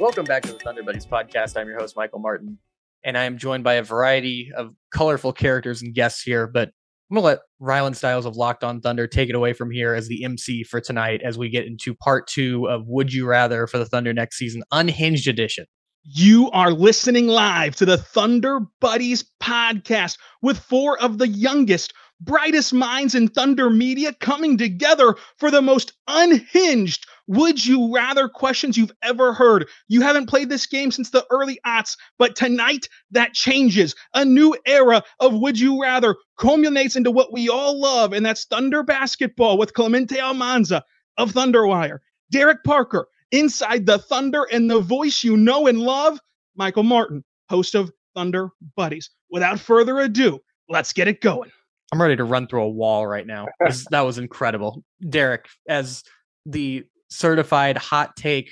Welcome back to the Thunder Buddies podcast. I'm your host, Michael Martin, and I am joined by a variety of colorful characters and guests here. But I'm going to let Rylan Stiles of Locked On Thunder take it away from here as the MC for tonight as we get into part two of Would You Rather for the Thunder next season, Unhinged Edition. You are listening live to the Thunder Buddies podcast with four of the youngest, brightest minds in Thunder media coming together for the most unhinged would you rather questions you've ever heard. You haven't played this game since the early aughts, but tonight that changes. A new era of would you rather culminates into what we all love, and that's Thunder basketball with Clemente Almanza of Thunderwire, Derek Parker inside the Thunder, and the voice you know and love, Michael Martin, host of Thunder Buddies. Without further ado, let's get it going. I'm ready to run through a wall right now. that was incredible. Derek, as the certified hot take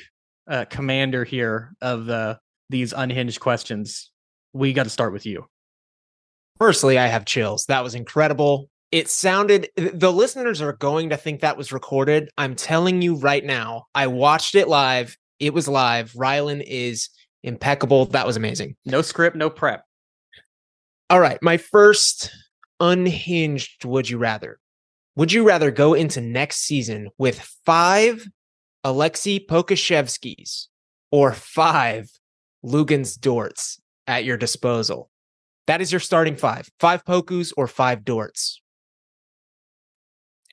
uh, commander here of the these unhinged questions, we got to start with you. Firstly, I have chills. That was incredible. It sounded the listeners are going to think that was recorded. I'm telling you right now, I watched it live. It was live. Rylan is impeccable. That was amazing. No script, no prep. All right, my first unhinged would you rather? Would you rather go into next season with five Aleksej Pokusevskis or five Luguentz Dorts at your disposal? That is your starting five. Five Pokus or five Dorts.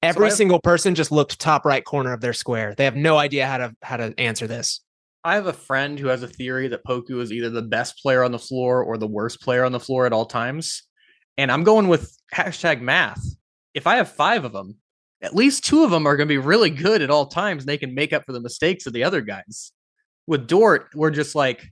Every so single person just looked top right corner of their square. They have no idea how to how to answer this. I have a friend who has a theory that Poku is either the best player on the floor or the worst player on the floor at all times. And I'm going with hashtag math. If I have five of them, at least two of them are going to be really good at all times. And they can make up for the mistakes of the other guys. With Dort, we're just like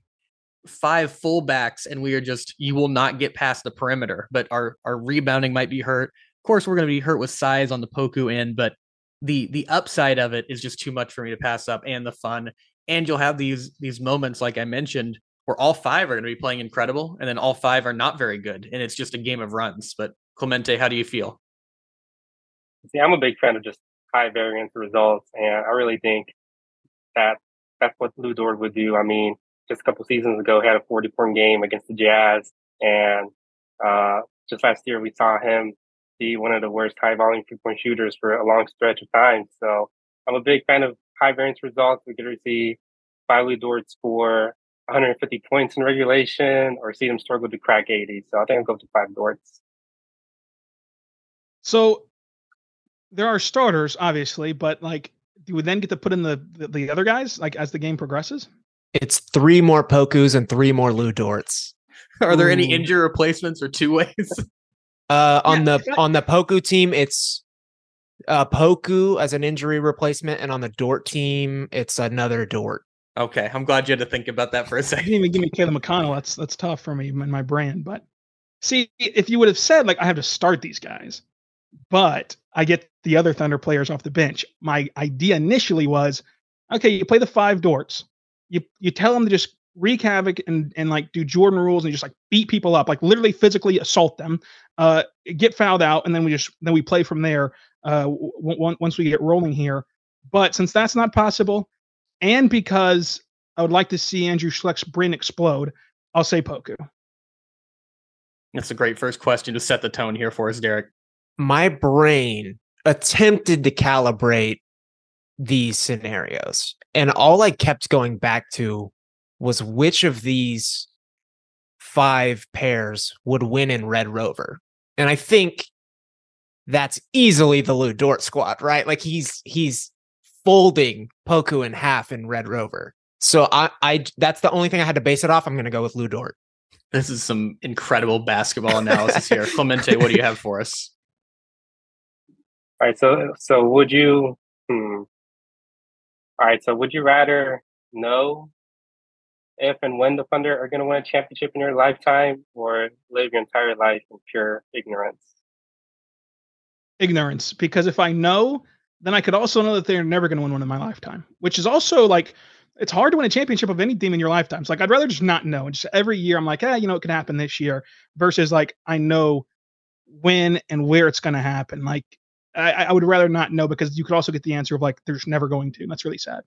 five fullbacks, and we are just you will not get past the perimeter. But our our rebounding might be hurt. Of course, we're going to be hurt with size on the Poku end, but the the upside of it is just too much for me to pass up, and the fun. And you'll have these these moments, like I mentioned, where all five are going to be playing incredible, and then all five are not very good, and it's just a game of runs. But Clemente, how do you feel? See, I'm a big fan of just high variance results, and I really think that that's what Lu Dort would do. I mean, just a couple seasons ago, he had a 40 point game against the Jazz, and uh, just last year we saw him be one of the worst high volume three point shooters for a long stretch of time. So I'm a big fan of high variance results. We could see Lu Dort score 150 points in regulation or see them struggle to crack 80. So I think I'll go to five Dorts. So there are starters, obviously, but like, do we then get to put in the, the, the other guys like as the game progresses? It's three more Pokus and three more Lu Dorts. Are there Ooh. any injury replacements or two ways? Uh, on yeah, the on the Poku team, it's uh, Poku as an injury replacement, and on the Dort team, it's another Dort. Okay, I'm glad you had to think about that for a second. You didn't even give me Caleb McConnell. That's that's tough for me in my brain. But see, if you would have said like I have to start these guys, but I get the other Thunder players off the bench. My idea initially was, okay, you play the five Dorts. You you tell them to just wreak havoc and and like do Jordan rules and just like beat people up, like literally physically assault them, uh, get fouled out, and then we just then we play from there. Uh, w- w- once we get rolling here, but since that's not possible, and because I would like to see Andrew Schlecht's brain explode, I'll say Poku. That's a great first question to set the tone here for us, Derek my brain attempted to calibrate these scenarios. And all I kept going back to was which of these five pairs would win in Red Rover. And I think that's easily the Lu Dort squad, right? Like he's he's folding Poku in half in Red Rover. So I I that's the only thing I had to base it off. I'm gonna go with Lu Dort. This is some incredible basketball analysis here. Clemente, what do you have for us? All right. So, so would you? Hmm. All right. So, would you rather know if and when the Thunder are going to win a championship in your lifetime, or live your entire life in pure ignorance? Ignorance, because if I know, then I could also know that they're never going to win one in my lifetime, which is also like it's hard to win a championship of any team in your lifetime. So like I'd rather just not know. And just every year I'm like, hey, you know, it could happen this year versus like I know when and where it's going to happen. Like I, I would rather not know because you could also get the answer of like there's never going to. And that's really sad.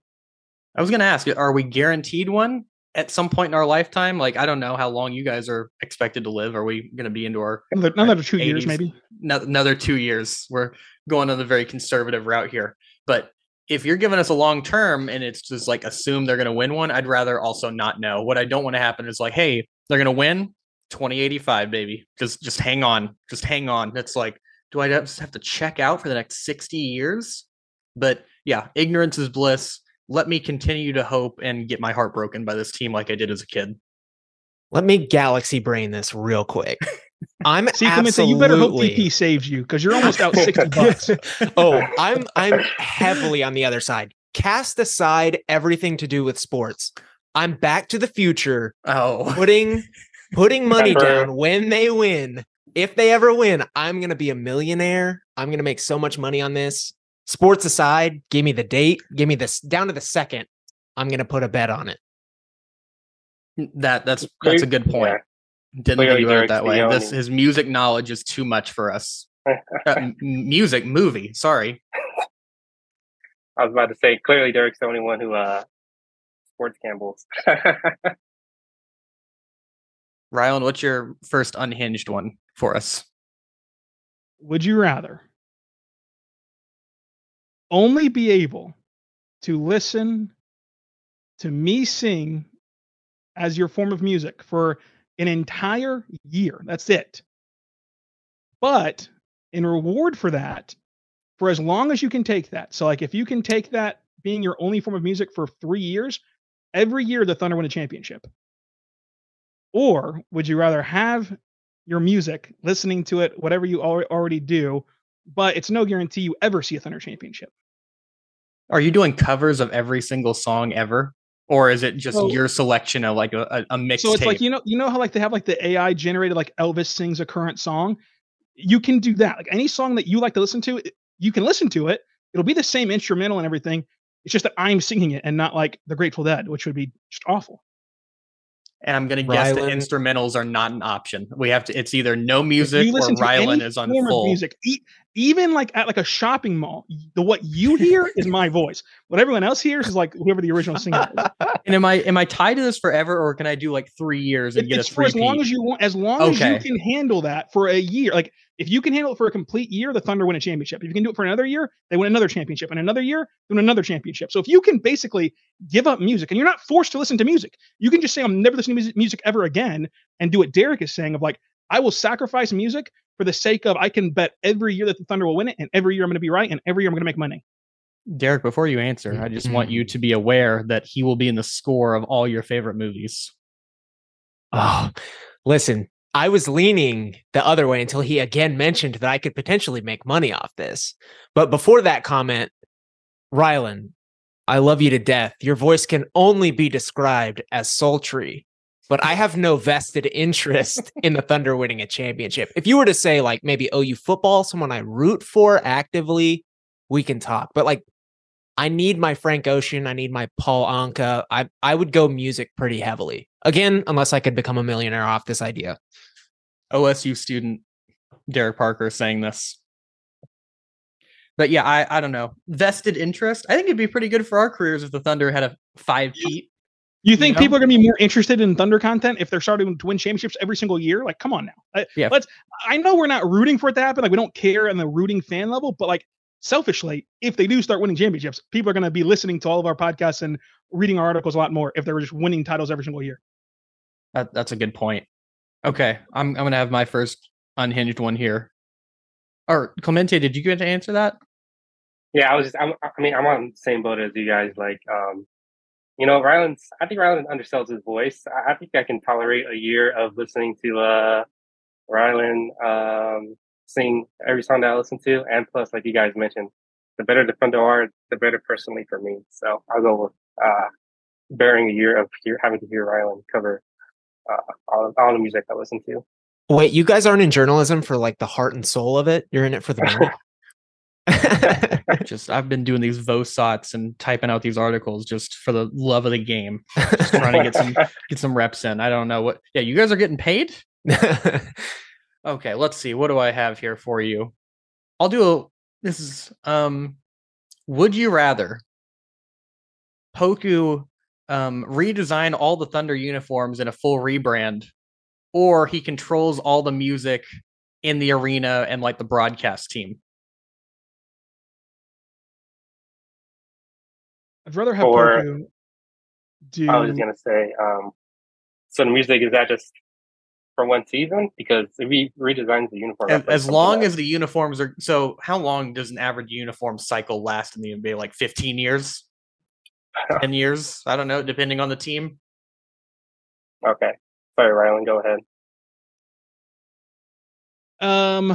I was gonna ask, are we guaranteed one at some point in our lifetime? Like, I don't know how long you guys are expected to live. Are we gonna be into our Another, another two years, maybe. no- another two years? We're going on the very conservative route here. But if you're giving us a long term and it's just like assume they're gonna win one, I'd rather also not know. What I don't want to happen is like, hey, they're gonna win 2085, baby. Just just hang on. Just hang on. It's like, do I just have to check out for the next 60 years? But yeah, ignorance is bliss. Let me continue to hope and get my heart broken by this team like I did as a kid. Let me galaxy brain this real quick. I'm See, Clemente, you better hope DP saves you because you're almost out 60 bucks. oh, I'm I'm heavily on the other side. Cast aside everything to do with sports. I'm back to the future, Oh, putting putting money down when they win. If they ever win, I'm gonna be a millionaire. I'm gonna make so much money on this. Sports aside, give me the date, give me this down to the second. I'm gonna put a bet on it. that that's that's a good point. Didn't think Clearly about it that way. the This his music knowledge is too much for us. Uh, m- music movie. Sorry. I was about to say, clearly Derek's the only one who uh sports gambles. Rylan, what's your first unhinged one for us? Would you rather only be able to listen to me sing as your form of music for an entire year? That's it. But in reward for that, for as long as you can take that, so like if you can take that being your only form of music for three years, every year the Thunder win a championship. Or would you rather have your music, listening to it, whatever you al- already do, but it's no guarantee you ever see a Thunder championship. Are you doing covers of every single song ever? Or is it just So- your selection of like a, a, a mixtape? So it's like you know, you know how like they have like the AI generated like Elvis sings a current song. You can do that. Like any song that you like to listen to, you can listen to it. It'll be the same instrumental and everything. It's just that I'm singing it and not like the Grateful Dead, which would be just awful. And I'm gonna guess that Rylan- instrumentals are not an option. We have to it's either no music or to Rylan is on full. music, even like at like a shopping mall, the what you hear is my voice. What everyone else hears is like whoever the original singer is. And am I am I tied to this forever or can I do like three years and It- get it's a for three as long as you want, as long as you can handle that for a year. Like if you can handle it for a complete year, the Thunder win a championship. If you can do it for another year, they win another championship, and another year, they win another championship. So if you can basically give up music, and you're not forced to listen to music, you can just say, "I'm never listening to music, music ever again," and do what Derek is saying of like, "I will sacrifice music for the sake of I can bet every year that the Thunder will win it, and every year I'm going to be right, and every year I'm going to make money." Derek, before you answer, I just want you mm-hmm. to be aware that he will be in the score of all your favorite movies. Oh, listen, I was leaning the other way until he again mentioned that I could potentially make money off this. But before that comment, Rylan, I love you to death. Your voice can only be described as sultry, but I have no vested interest in the Thunder winning a championship. If you were to say, like, maybe OU football, someone I root for actively, we can talk. But like, I need my Frank Ocean. I need my Paul Anka. I I would go music pretty heavily. Again, unless I could become a millionaire off this idea. OSU student Derek Parker saying this. But yeah, I, I don't know. Vested interest. I think it'd be pretty good for our careers if the Thunder had a five Pete. You think know? people are going to be more interested in Thunder content if they're starting to win championships every single year? Like, come on now. I- Yeah. Let's. I know we're not rooting for it to happen. Like, we don't care on the rooting fan level, but like selfishly, if they do start winning championships, people are going to be listening to all of our podcasts and reading our articles a lot more if they were just winning titles every single year. That, that's a good point. Okay, I'm I'm gonna have my first unhinged one here. Or Clemente, did you get to answer that? Yeah, I was just. I'm, I mean, I'm on the same boat as you guys. Like, um, you know, Rylan's. I think Rylan undersells his voice. I, I think I can tolerate a year of listening to uh, Rylan um, sing every song that I listen to, and plus, like you guys mentioned, the better the Thunder are, the better personally for me. So I'll go with uh, bearing a year of hear, having to hear Rylan cover uh, all, all the music I listen to. Wait, you guys aren't in journalism for like the heart and soul of it. You're in it for the money. just I've been doing these vosots and typing out these articles just for the love of the game, just trying to get some get some reps in. I don't know what. Yeah, you guys are getting paid. Okay, let's see. What do I have here for you? I'll do a. This is um. Would you rather Poku um, redesign all the Thunder uniforms in a full rebrand, or he controls all the music in the arena and like the broadcast team. I'd rather have Or- Poku do. I was just gonna say, um, so the music is that just for one season? Because if he redesigns the uniform, As, as long as the uniforms are so, how long does an average uniform cycle last in the NBA? Like 15 years, 10 years? I don't know, depending on the team. okay, sorry, Rylan, go ahead. Um,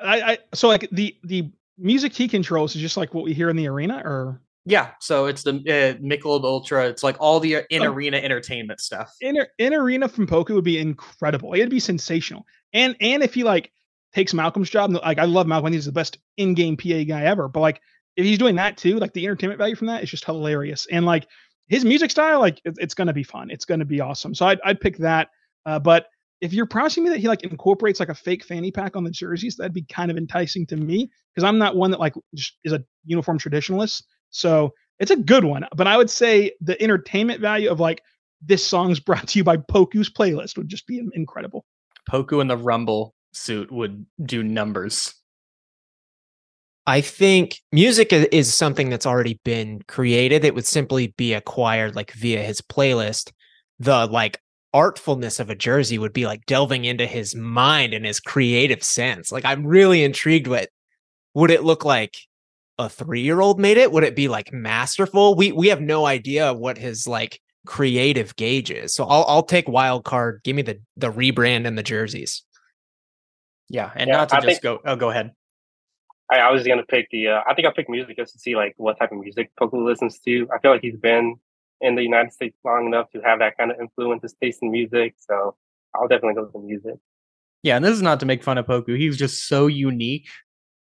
I, I so like the the music he controls is just like what we hear in the arena, or Yeah, so it's the uh, Michelob Ultra. It's like all the in arena entertainment stuff. in in arena from Poku would be incredible. It'd be sensational. And and if he like takes Malcolm's job, like I love Malcolm, he's the best in-game PA guy ever. But like if he's doing that too, like the entertainment value from that is just hilarious. And like his music style, like it, it's gonna be fun. It's gonna be awesome. So I'd I'd pick that. Uh, but if you're promising me that he like incorporates like a fake fanny pack on the jerseys, that'd be kind of enticing to me because I'm not one that like just is a uniform traditionalist. So it's a good one. But I would say the entertainment value of like this song's brought to you by Poku's playlist would just be incredible. Poku in the Rumble suit would do numbers. I think music is something that's already been created. It would simply be acquired like via his playlist. The like artfulness of a jersey would be like delving into his mind and his creative sense. Like I'm really intrigued with would it look like a 3-year-old made it? Would it be like masterful? We we have no idea what his like creative gauge is. So I'll I'll take wild card. Give me the the rebrand and the jerseys. Yeah, and Yeah, not to I just think- go. Oh, go ahead. I, I was gonna pick the. Uh, I think I'll pick music just to see like what type of music Poku listens to. I feel like he's been in the United States long enough to have that kind of influence his taste in music. So I'll definitely go with the music. Yeah, and this is not to make fun of Poku. He's just so unique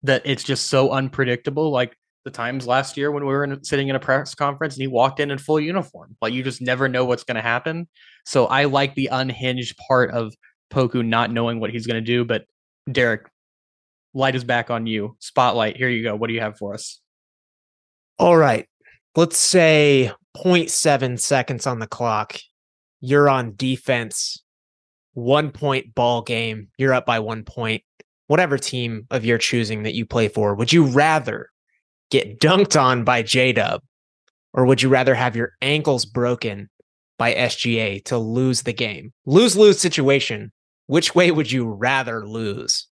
that it's just so unpredictable. Like the times last year when we were in, sitting in a press conference and he walked in in full uniform. Like you just never know what's going to happen. So I like the unhinged part of Poku not knowing what he's going to do. But Derek, light is back on you. Spotlight. Here you go. What do you have for us? All right. Let's say 0.7 seconds on the clock. You're on defense. One point ball game. You're up by one point. Whatever team of your choosing that you play for, would you rather get dunked on by J Dub or would you rather have your ankles broken by SGA to lose the game? Lose lose situation. Which way would you rather lose?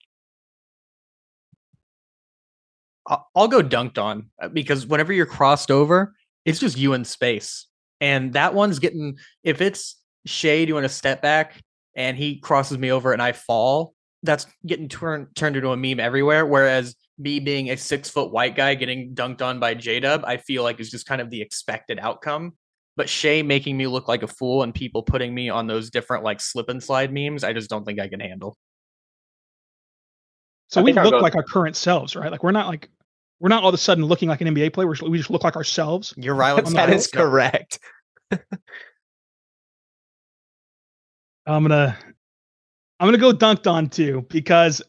I'll, go dunked on uh, because whenever you're crossed over, it's just you in space. And that one's getting, if it's Shai doing a step back and he crosses me over and I fall, that's getting turned turned into a meme everywhere. Whereas me being a six foot white guy getting dunked on by J Dub, I feel like is just kind of the expected outcome. But Shai making me look like a fool and people putting me on those different like slip and slide memes, I just don't think I can handle. So I we look go- like our current selves, right? Like we're not like we're not all of a sudden looking like an NBA player. We're, just- we just look like ourselves. You're right. I'm that not- correct. I'm gonna I'm gonna go dunked on too because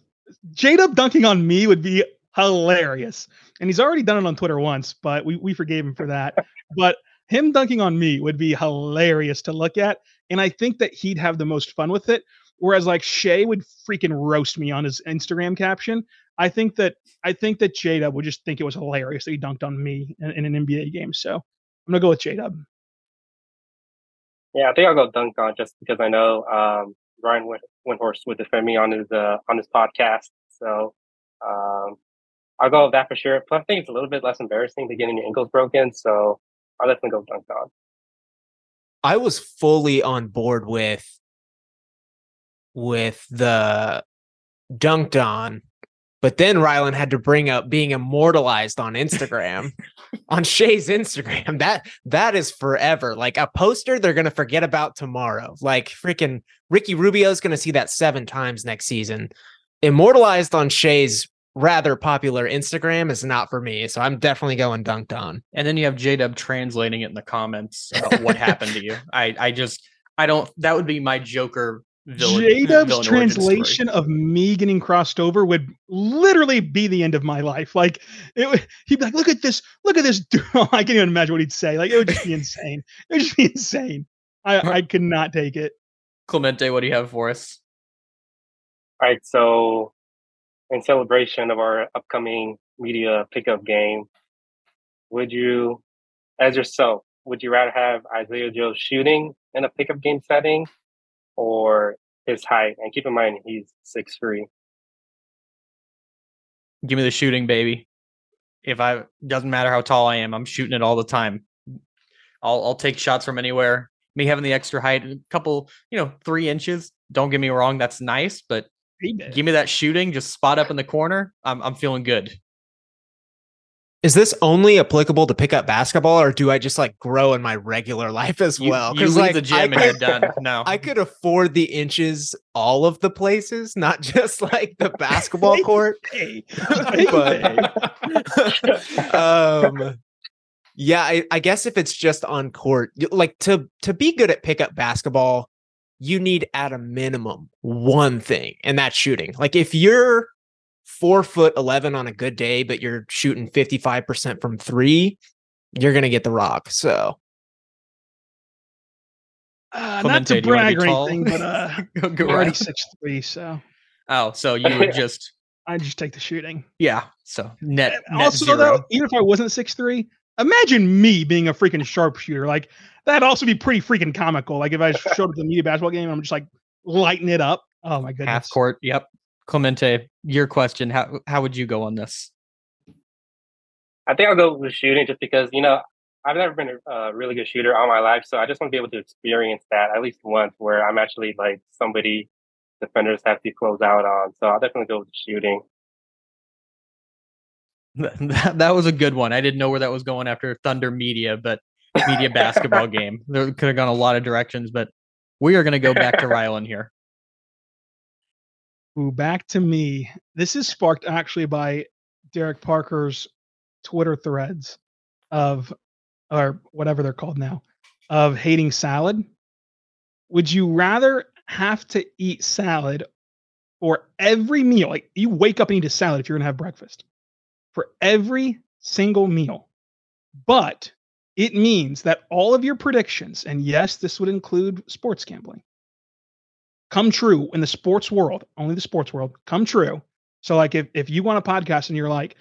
J Dub dunking on me would be hilarious. And he's already done it on Twitter once, but we, we forgave him for that. but him dunking on me would be hilarious to look at. And I think that he'd have the most fun with it. Whereas like Shai would freaking roast me on his Instagram caption. I think that I think that J Dub would just think it was hilarious that he dunked on me in, in an NBA game. So I'm gonna go with J Dub. Yeah, I think I'll go dunk on just because I know um, Ryan Win- Windhorst would defend me on his uh, on his podcast. So um, I'll go with that for sure. Plus, I think it's a little bit less embarrassing to getting your ankles broken. So I'll definitely go dunk on. I was fully on board with with the dunked on, but then Rylan had to bring up being immortalized on Instagram, on Shai's Instagram. That that is forever. Like a poster they're gonna forget about tomorrow. Like freaking Ricky Rubio's gonna see that seven times next season. Immortalized on Shai's rather popular Instagram is not for me. So I'm definitely going dunked on. And then you have J Dub translating it in the comments about what happened to you. I I just I don't that would be my Joker villain- uh, J Dub's story. translation of me getting crossed over would literally be the end of my life. Like it would, he'd be like, "Look at this! Look at this!" dude." Oh, I can't even imagine what he'd say. Like it would just be insane. It would just be insane. I I could not take it. Clemente, what do you have for us? All right, so in celebration of our upcoming media pickup game, would you, as yourself, would you rather have Isaiah Joe shooting in a pickup game setting or his height? And keep in mind, he's six three. Give me the shooting, baby. If I doesn't matter how tall I am, I'm shooting it all the time. I'll I'll take shots from anywhere. Me having the extra height, a couple, you know, three inches. Don't get me wrong, that's nice, but give me that shooting, just spot up in the corner. I'm I'm feeling good. Is this only applicable to pick up basketball, or do I just like grow in my regular life as You, well? you leave like the gym I and you're could, done. No, I could afford the inches all of the places, not just like the basketball court. But um yeah I, I guess if it's just on court like to to be good at pickup basketball you need at a minimum one thing and that's shooting like if you're four foot 11 on a good day but you're shooting 55% from three you're gonna get the rock so uh, not to do wanna brag or tall? anything, but uh, Go- go I'm already six three, so Oh, so you would just I just take the shooting. yeah. So net, net also, zero. though, even if I wasn't six three, imagine me being a freaking sharpshooter. Like that'd also be pretty freaking comical. Like if I showed up at the media basketball game, I'm just like lighting it up. Oh my goodness. half court. Yep. Clemente, your question. How how would you go on this? I think I'll go with shooting just because, you know, I've never been a really good shooter all my life. So I just want to be able to experience that at least once where I'm actually like somebody defenders have to close out on. So I'll definitely go with shooting. That, that was a good one. I didn't know where that was going after Thunder Media, but media basketball game. There could have gone a lot of directions, but we are going to go back to Rylan here. Ooh, back to me. This is sparked actually by Derek Parker's Twitter threads of, or whatever they're called now, of hating salad. Would you rather have to eat salad for every meal? Like you wake up and eat a salad if you're going to have breakfast for every single meal. But it means that all of your predictions, and yes, this would include sports gambling, come true in the sports world, only the sports world, come true. So like if, if you want a podcast and you're like,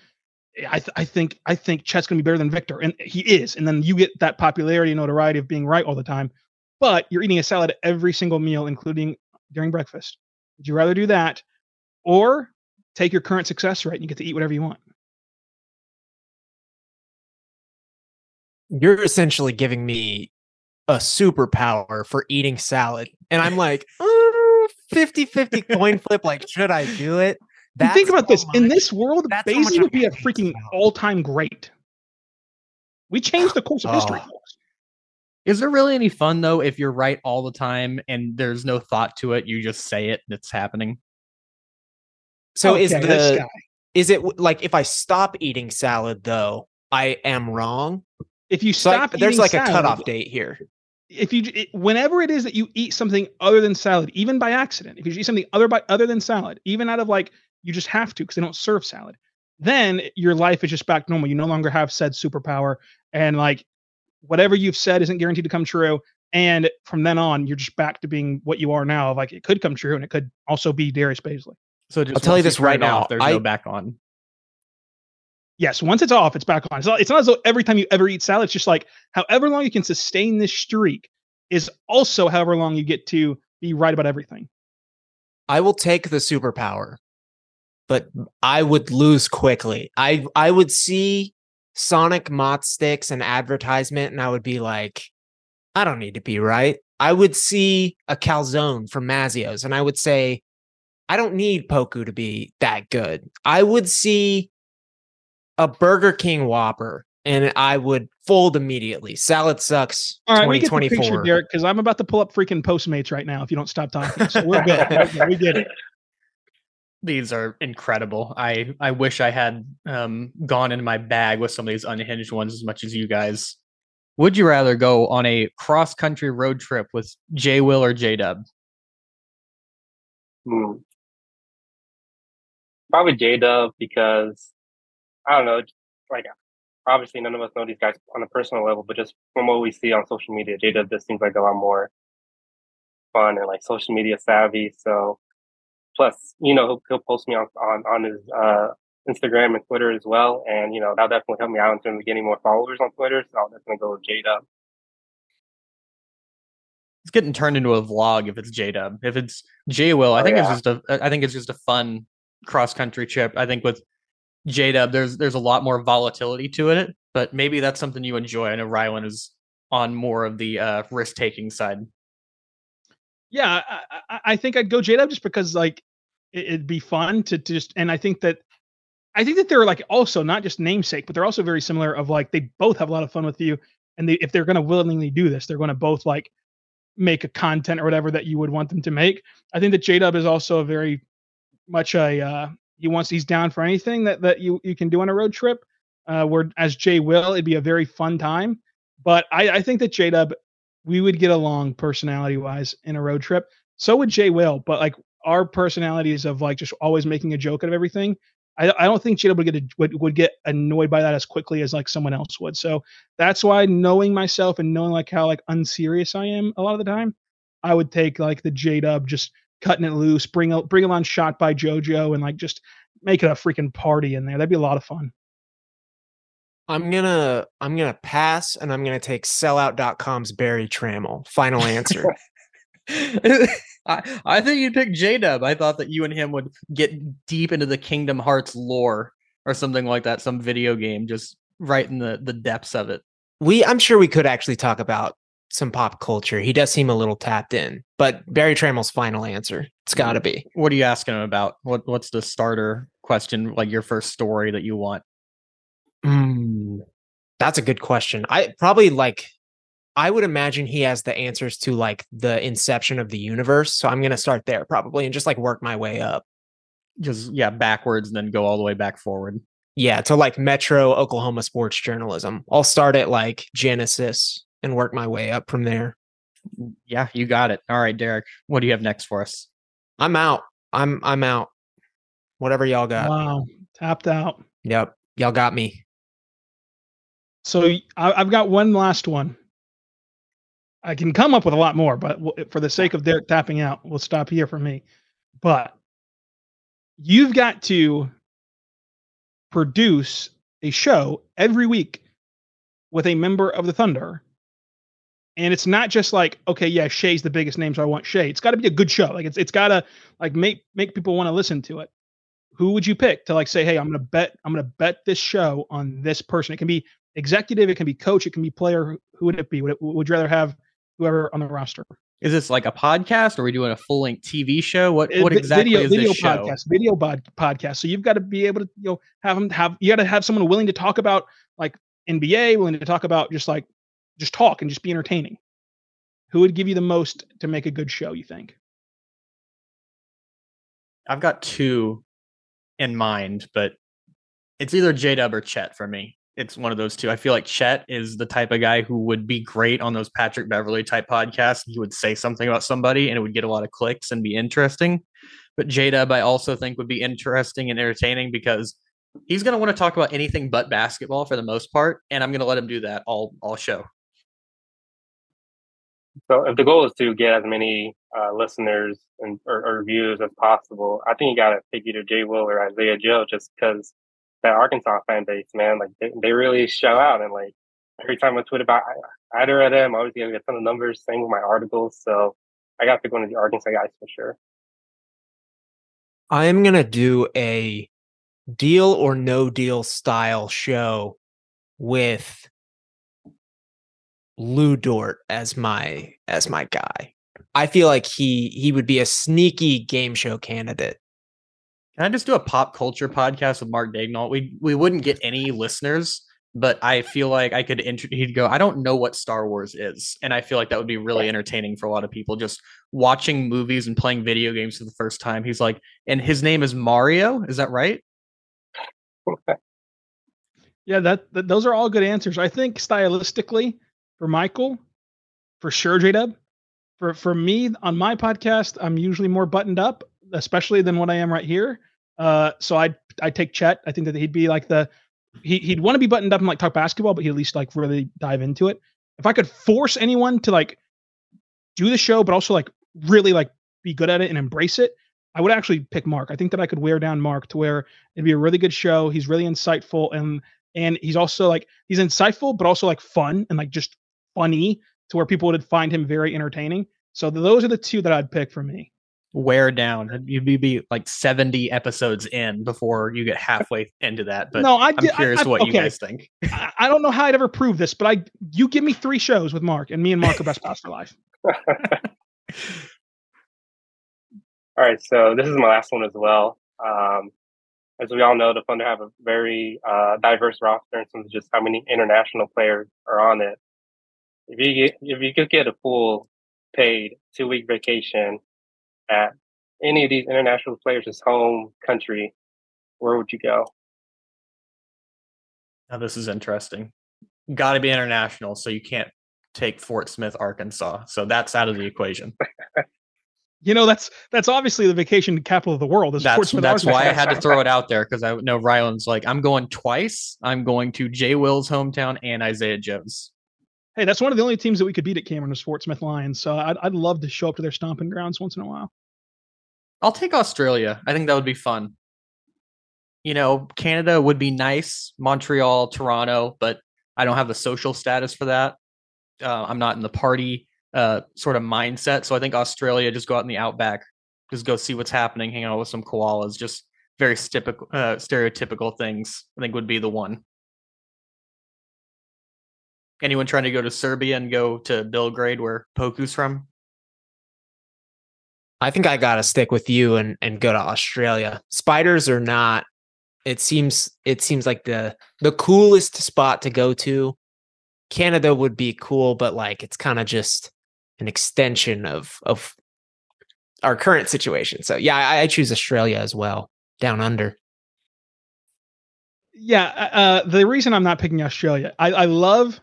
I, th- I think I think Chet's gonna be better than Victor, and he is, and then you get that popularity and notoriety of being right all the time, but you're eating a salad every single meal, including during breakfast. Would you rather do that, or take your current success rate and you get to eat whatever you want? you're essentially giving me a superpower for eating salad and i'm like "Uh, 50 50 coin flip like should i do it And think That's about this: how in this world, that's how much Basie would be a freaking all-time great. We changed the course of history. Oh. folks. Is there really any fun though if you're right all the time and there's no thought to it? You just say it, it's happening. so is Okay, this the is it like if i stop eating salad though i am wrong If you so like, stop, there's eating like a cutoff date here if you it, whenever it is that you eat something other than salad even by accident if you eat something other by other than salad even out of like you just have to because they don't serve salad then your life is just back to normal. You no longer have said superpower and like whatever you've said isn't guaranteed to come true and from then on you're just back to being what you are now. Like it could come true and it could also be Darius Bazley So just I'll tell you this right it off, now, There's I- no back on. Yes once it's off it's back on it's not, it's not as though every time you ever eat salad it's just like however long you can sustain this streak is also however long you get to be right about everything I will take the superpower, but I would lose quickly. I I would see Sonic Mott sticks and advertisement, and I would be like, I don't need to be right. I would see a calzone from Mazzio's, and I would say, I don't need Poku to be that good. I would see a Burger King Whopper, and I would fold immediately. Salad sucks. All right, we get the picture, 2024. Derek, because I'm about to pull up freaking Postmates right now. If you don't stop talking, so we're good. We're we get it. These are incredible. I I wish I had um gone in my bag with some of these unhinged ones as much as you guys. Would you rather go on a cross country road trip with J Will or J Dub? Hmm. Probably J Dub because I don't know, like obviously none of us know these guys on a personal level, but just from what we see on social media, J Dub just seems like a lot more fun and like social media savvy. So plus, you know, he'll, he'll post me on, on, on his, uh, Instagram and Twitter as well. And, you know, that'll definitely help me out in terms of getting more followers on Twitter. So I'll definitely go with J Dub. It's getting turned into a vlog if it's J Dub. If it's J Will, I Oh, think yeah. it's just a I think it's just a fun cross country trip. I think with J Dub, there's there's a lot more volatility to it, but maybe that's something you enjoy. I know Rylan is on more of the uh, risk taking side. Yeah, I, I, think I'd go J Dub just because like it, it'd be fun to, to just, and I think that I think that they're like also not just namesake, but they're also very similar. Of like they both have a lot of fun with you, and they, if they're going to willingly do this, they're going to both like make a content or whatever that you would want them to make. I think that J Dub is also a very much a uh, he wants he's down for anything that that you you can do on a road trip. Uh, where as J Will, it'd be a very fun time. But I, I think that J Dub, we would get along personality wise in a road trip. So would J Will, but like our personalities of like just always making a joke out of everything. I, I don't think J Dub would get a, would, would get annoyed by that as quickly as like someone else would. So that's why knowing myself and knowing like how like unserious I am a lot of the time, I would take like the J Dub just cutting it loose, bring a, bring him on shot by JoJo and like just make it a freaking party in there. That'd be a lot of fun. I'm gonna I'm gonna pass and I'm gonna take sellout.com's Berry Tramel. Final answer. I, I think you'd pick J Dub. I thought that you and him would get deep into the Kingdom Hearts lore or something like that, some video game, just right in the, the depths of it. we I'm sure we could actually talk about some pop culture. He does seem a little tapped in, but Berry Tramel's final answer. It's gotta be. What are you asking him about? What What's the starter question, like your first story that you want? Mm, that's a good question. I probably like I would imagine he has the answers to like the inception of the universe. So I'm gonna start there probably and just like work my way up. Just, yeah, backwards and then go all the way back forward. Yeah, to like Metro Oklahoma sports journalism. I'll start at like Genesis and work my way up from there. Mm, yeah, you got it. All right, Derek, what do you have next for us? I'm out. I'm I'm out. Whatever y'all got. Wow, tapped out. Yep. Y'all got me. So I've got one last one. I can come up with a lot more, but for the sake of Derek tapping out, we'll stop here for me. But you've got to produce a show every week with a member of the Thunder. And it's not just like, okay, yeah, Shai's the biggest name, so I want Shay. It's got to be a good show. Like it's it's got to like make make people want to listen to it. Who would you pick to like say, hey, I'm gonna bet I'm gonna bet this show on this person? It can be executive, it can be coach, it can be player. Who- would it be? Would, it, would you rather have whoever on the roster? Is this like a podcast? Or are we doing a full length TV show? What What exactly video, is video this show? podcast, video bod- podcast. So you've got to be able to you know have them have you got to have someone willing to talk about like NBA, willing to talk about just like just talk and just be entertaining. Who would give you the most to make a good show? You think? I've got two in mind, but it's either J Dub or Chet for me. It's one of those two. I feel like Chet is the type of guy who would be great on those Patrick Beverley type podcasts. He would say something about somebody and it would get a lot of clicks and be interesting. But J Dub, I also think would be interesting and entertaining because he's going to want to talk about anything but basketball for the most part, and I'm going to let him do that all all show. So if the goal is to get as many uh, listeners and or, or views as possible, I think you got to pick either J Will or Isaiah Joe, just because that Arkansas fan base, man, like they, they really show out, and like every time I tweet about either of them, I always get a ton of numbers. Same with my articles, so I got to pick one of the Arkansas guys for sure. I'm gonna do a deal or no deal style show with Lu Dort as my as my guy. I feel like he he would be a sneaky game show candidate. Can I just do a pop culture podcast with Mark Daigneault? We we wouldn't get any listeners, but I feel like I could. Int- he'd go. I don't know what Star Wars is, and I feel like that would be really entertaining for a lot of people. Just watching movies and playing video games for the first time. He's like, and his name is Mario. Is that right? Yeah, that, that those are all good answers. I think stylistically for Michael, for sure, J Dub. For for me on my podcast, I'm usually more buttoned up. especially than what I am right here. Uh, so I I take Chet. I think that he'd be like the he he'd want to be buttoned up and like talk basketball, but he'd at least like really dive into it. If I could force anyone to like do the show, but also like really like be good at it and embrace it, I would actually pick Mark. I think that I could wear down Mark to where it'd be a really good show. He's really insightful and and he's also like he's insightful, but also like fun and like just funny to where people would find him very entertaining. So those are the two that I'd pick for me. Wear down. You'd be like 70 episodes in before you get halfway into that. But no, I, I'm curious I, I, what okay. you guys think. I, I don't know how I'd ever prove this, but I you give me three shows with Mark, and me and Mark are best pals for life. All right, so this is my last one as well. Um, as we all know, the Thunder have a very uh, diverse roster in terms of just how many international players are on it. If you get, if you could get a full paid two week vacation at any of these international players' home country, where would you go? Now this is interesting. Got to be international, so you can't take Fort Smith, Arkansas. So that's out of the equation. You know, that's that's obviously the vacation capital of the world. Is that's that's why I had to throw it out there because I know Rylan's like, I'm going twice. I'm going to J Will's hometown and Isaiah Joe's. Hey, that's one of the only teams that we could beat at Cameron is Fort Smith Lions. So I'd I'd love to show up to their stomping grounds once in a while. I'll take Australia. I think that would be fun. You know, Canada would be nice, Montreal, Toronto, but I don't have the social status for that. Uh, I'm not in the party uh, sort of mindset. So I think Australia, just go out in the outback, just go see what's happening, hang out with some koalas, just very uh, stereotypical things. I think would be the one. Anyone trying to go to Serbia and go to Belgrade, where Poku's from? I think I gotta stick with you and and go to Australia. Spiders or not, it seems it seems like the the coolest spot to go to. Canada would be cool, but like it's kind of just an extension of of our current situation. So yeah, I, I choose Australia as well, down under. Yeah, uh, the reason I'm not picking Australia, I, I love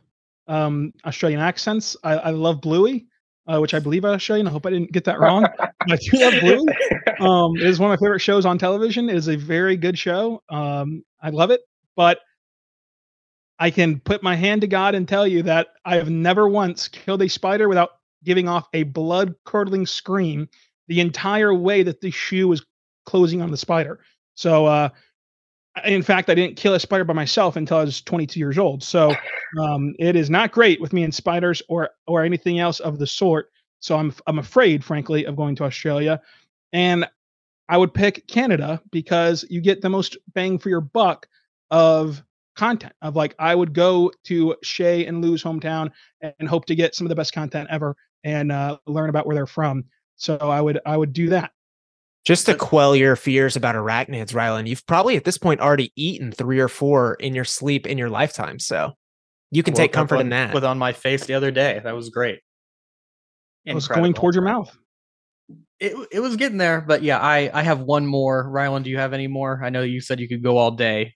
um, Australian accents. I, I love Bluey, uh, which I believe I Australian. I hope I didn't get that wrong. I do love Bluey. Um, it is one of my favorite shows on television. It is a very good show. Um, I love it, but I can put my hand to God and tell you that I have never once killed a spider without giving off a blood curdling scream the entire way that the shoe was closing on the spider. So, uh, in fact, I didn't kill a spider by myself until I was 22 years old. So, um, it is not great with me and spiders or or anything else of the sort. So I'm I'm afraid, frankly, of going to Australia, and I would pick Canada because you get the most bang for your buck of content. Of like, I would go to Shay and Lou's hometown and hope to get some of the best content ever and uh, learn about where they're from. So I would I would do that. Just to quell your fears about arachnids, Rylan, you've probably at this point already eaten three or four in your sleep in your lifetime. So you can take comfort in that. With on my face the other day. That was great. It was going towards your mouth. It it was getting there, but yeah, I I have one more. Rylan, do you have any more? I know you said you could go all day.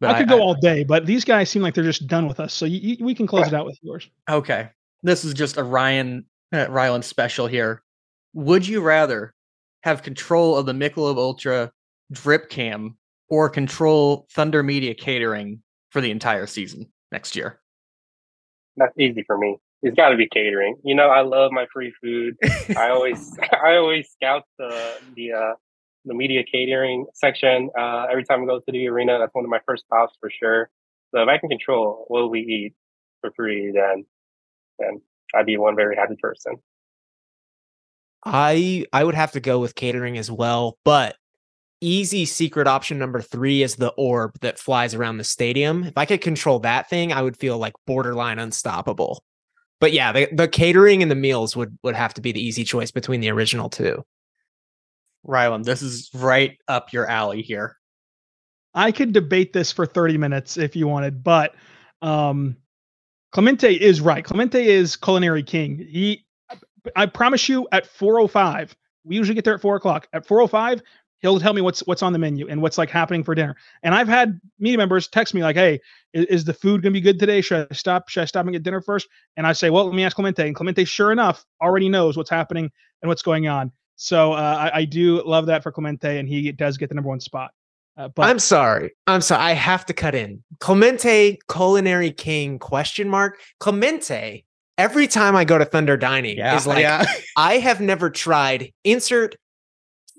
But I could I, go I, all day, but these guys seem like they're just done with us. So you, you, we can close it out with yours. Okay. This is just a Ryan uh, Rylan special here. Would you rather have control of the Michelob Ultra drip cam or control Thunder Media catering for the entire season next year? That's easy for me. It's got to be catering. You know, I love my free food. I always, I always scout the the uh, the media catering section. Uh, every time I go to the arena, that's one of my first stops for sure. So if I can control what we eat for free, then then I'd be one very happy person. I I would have to go with catering as well, but easy secret option number three is the orb that flies around the stadium. If I could control that thing, I would feel like borderline unstoppable. But yeah, the, the catering and the meals would would have to be the easy choice between the original two. Rylan, this is right up your alley here. I could debate this for 30 minutes if you wanted, but um Clemente is right. Clemente is culinary king. He, I promise you, at 4:05, we usually get there at four o'clock. At 4:05, he'll tell me what's what's on the menu and what's like happening for dinner. And I've had media members text me like, "Hey, is, is, the food gonna be good today? Should I stop? Should I stop and get dinner first? And I say, "Well, let me ask Clemente." And Clemente, sure enough, already knows what's happening and what's going on. So uh, I, I do love that for Clemente, and he does get the number one spot. Uh, but I'm sorry. I'm sorry. I have to cut in. Clemente, culinary king? Question mark. Clemente. Every time I go to Thunder Dining, is like yeah. I have never tried. Insert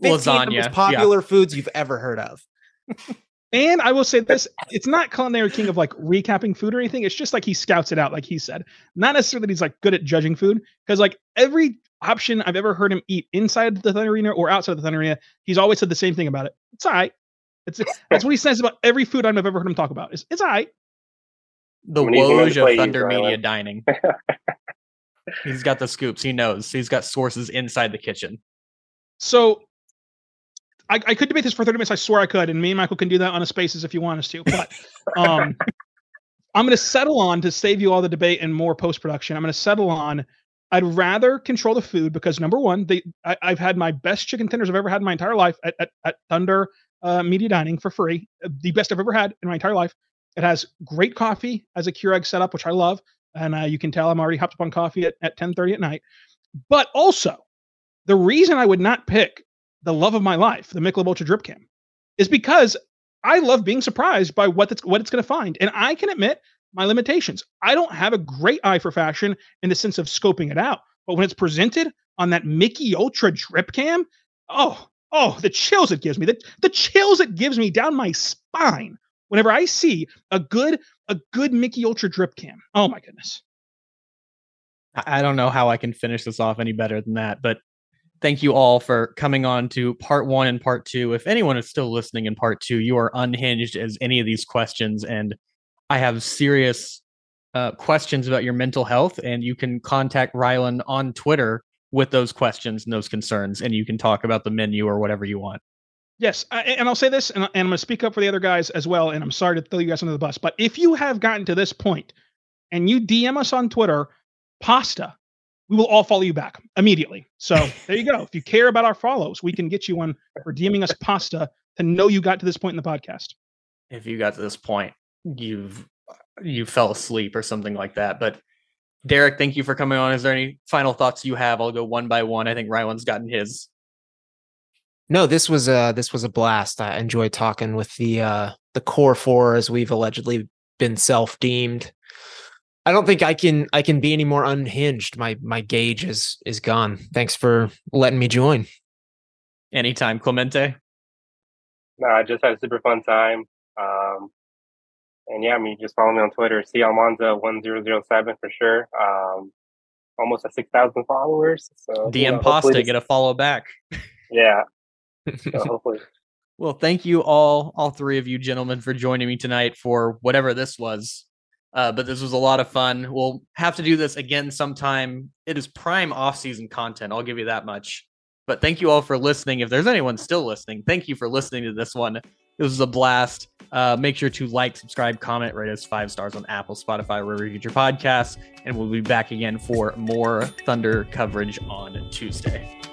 15 of the Lasagna, most yeah. popular foods you've ever heard of. And I will say this: it's not culinary king of like recapping food or anything. It's just like he scouts it out, like he said. Not necessarily that he's like good at judging food, because like every option I've ever heard him eat inside the Thunder Arena or outside of the Thunder Arena, he's always said the same thing about it. It's all right. It's that's what he says about every food I've ever heard him talk about. Is it's all right. The When he's gonna Woj play of Thunder Israel. Media Dining. He's got the scoops. He knows. He's got sources inside the kitchen. So I, I could debate this for 30 minutes. I swear I could, and me and Michael can do that on a spaces if you want us to. But um, I'm going to settle on to save you all the debate and more post production. I'm going to settle on. I'd rather control the food because number one, they I, I've had my best chicken tenders I've ever had in my entire life at, at, at Thunder uh, Media Dining for free, uh, the best I've ever had in my entire life. It has great coffee as a Keurig setup, which I love, and uh, you can tell I'm already hopped up on coffee at, at 10:30 at night. But also, the reason I would not pick the love of my life, the Michelob Ultra Drip Cam, is because I love being surprised by what it's what it's going to find, and I can admit my limitations. I don't have a great eye for fashion in the sense of scoping it out, but when it's presented on that Mickey Ultra Drip Cam, oh, oh, the chills it gives me, the the chills it gives me down my spine whenever I see a good a good Mickey Ultra Drip Cam. Oh my goodness. I don't know how I can finish this off any better than that, but thank you all for coming on to part one and part two. If anyone is still listening in part two, you are unhinged as any of these questions, and I have serious uh, questions about your mental health, and you can contact Rylan on Twitter with those questions and those concerns, and you can talk about the menu or whatever you want. Yes, I, and I'll say this, and, and I'm going to speak up for the other guys as well. And I'm sorry to throw you guys under the bus, but if you have gotten to this point and you DM us on Twitter, pasta, we will all follow you back immediately. So there you go. If you care about our follows, we can get you one for DMing us pasta to know you got to this point in the podcast. If you got to this point, you've you fell asleep or something like that. But Derek, thank you for coming on. Is there any final thoughts you have? I'll go one by one. I think Rylan's gotten his. No, this was a this was a blast. I enjoyed talking with the uh the core four as we've allegedly been self deemed. I don't think I can I can be any more unhinged. My my gauge is is gone. Thanks for letting me join. Anytime, Clemente. No, I just had a super fun time. Um, and yeah, I mean, just follow me on Twitter, CAlmanza1007 for sure. Um, almost at 6,000 followers. So, you DM know, Pasta, get a follow back. Yeah. Hopefully. Well, thank you all, all three of you gentlemen, for joining me tonight for whatever this was. Uh, but this was a lot of fun. We'll have to do this again sometime. It is prime off-season content. I'll give you that much. But thank you all for listening. If there's anyone still listening, thank you for listening to this one. This was a blast. Uh, make sure to like, subscribe, comment, rate us five stars on Apple, Spotify, wherever you get your podcasts. And we'll be back again for more Thunder coverage on Tuesday.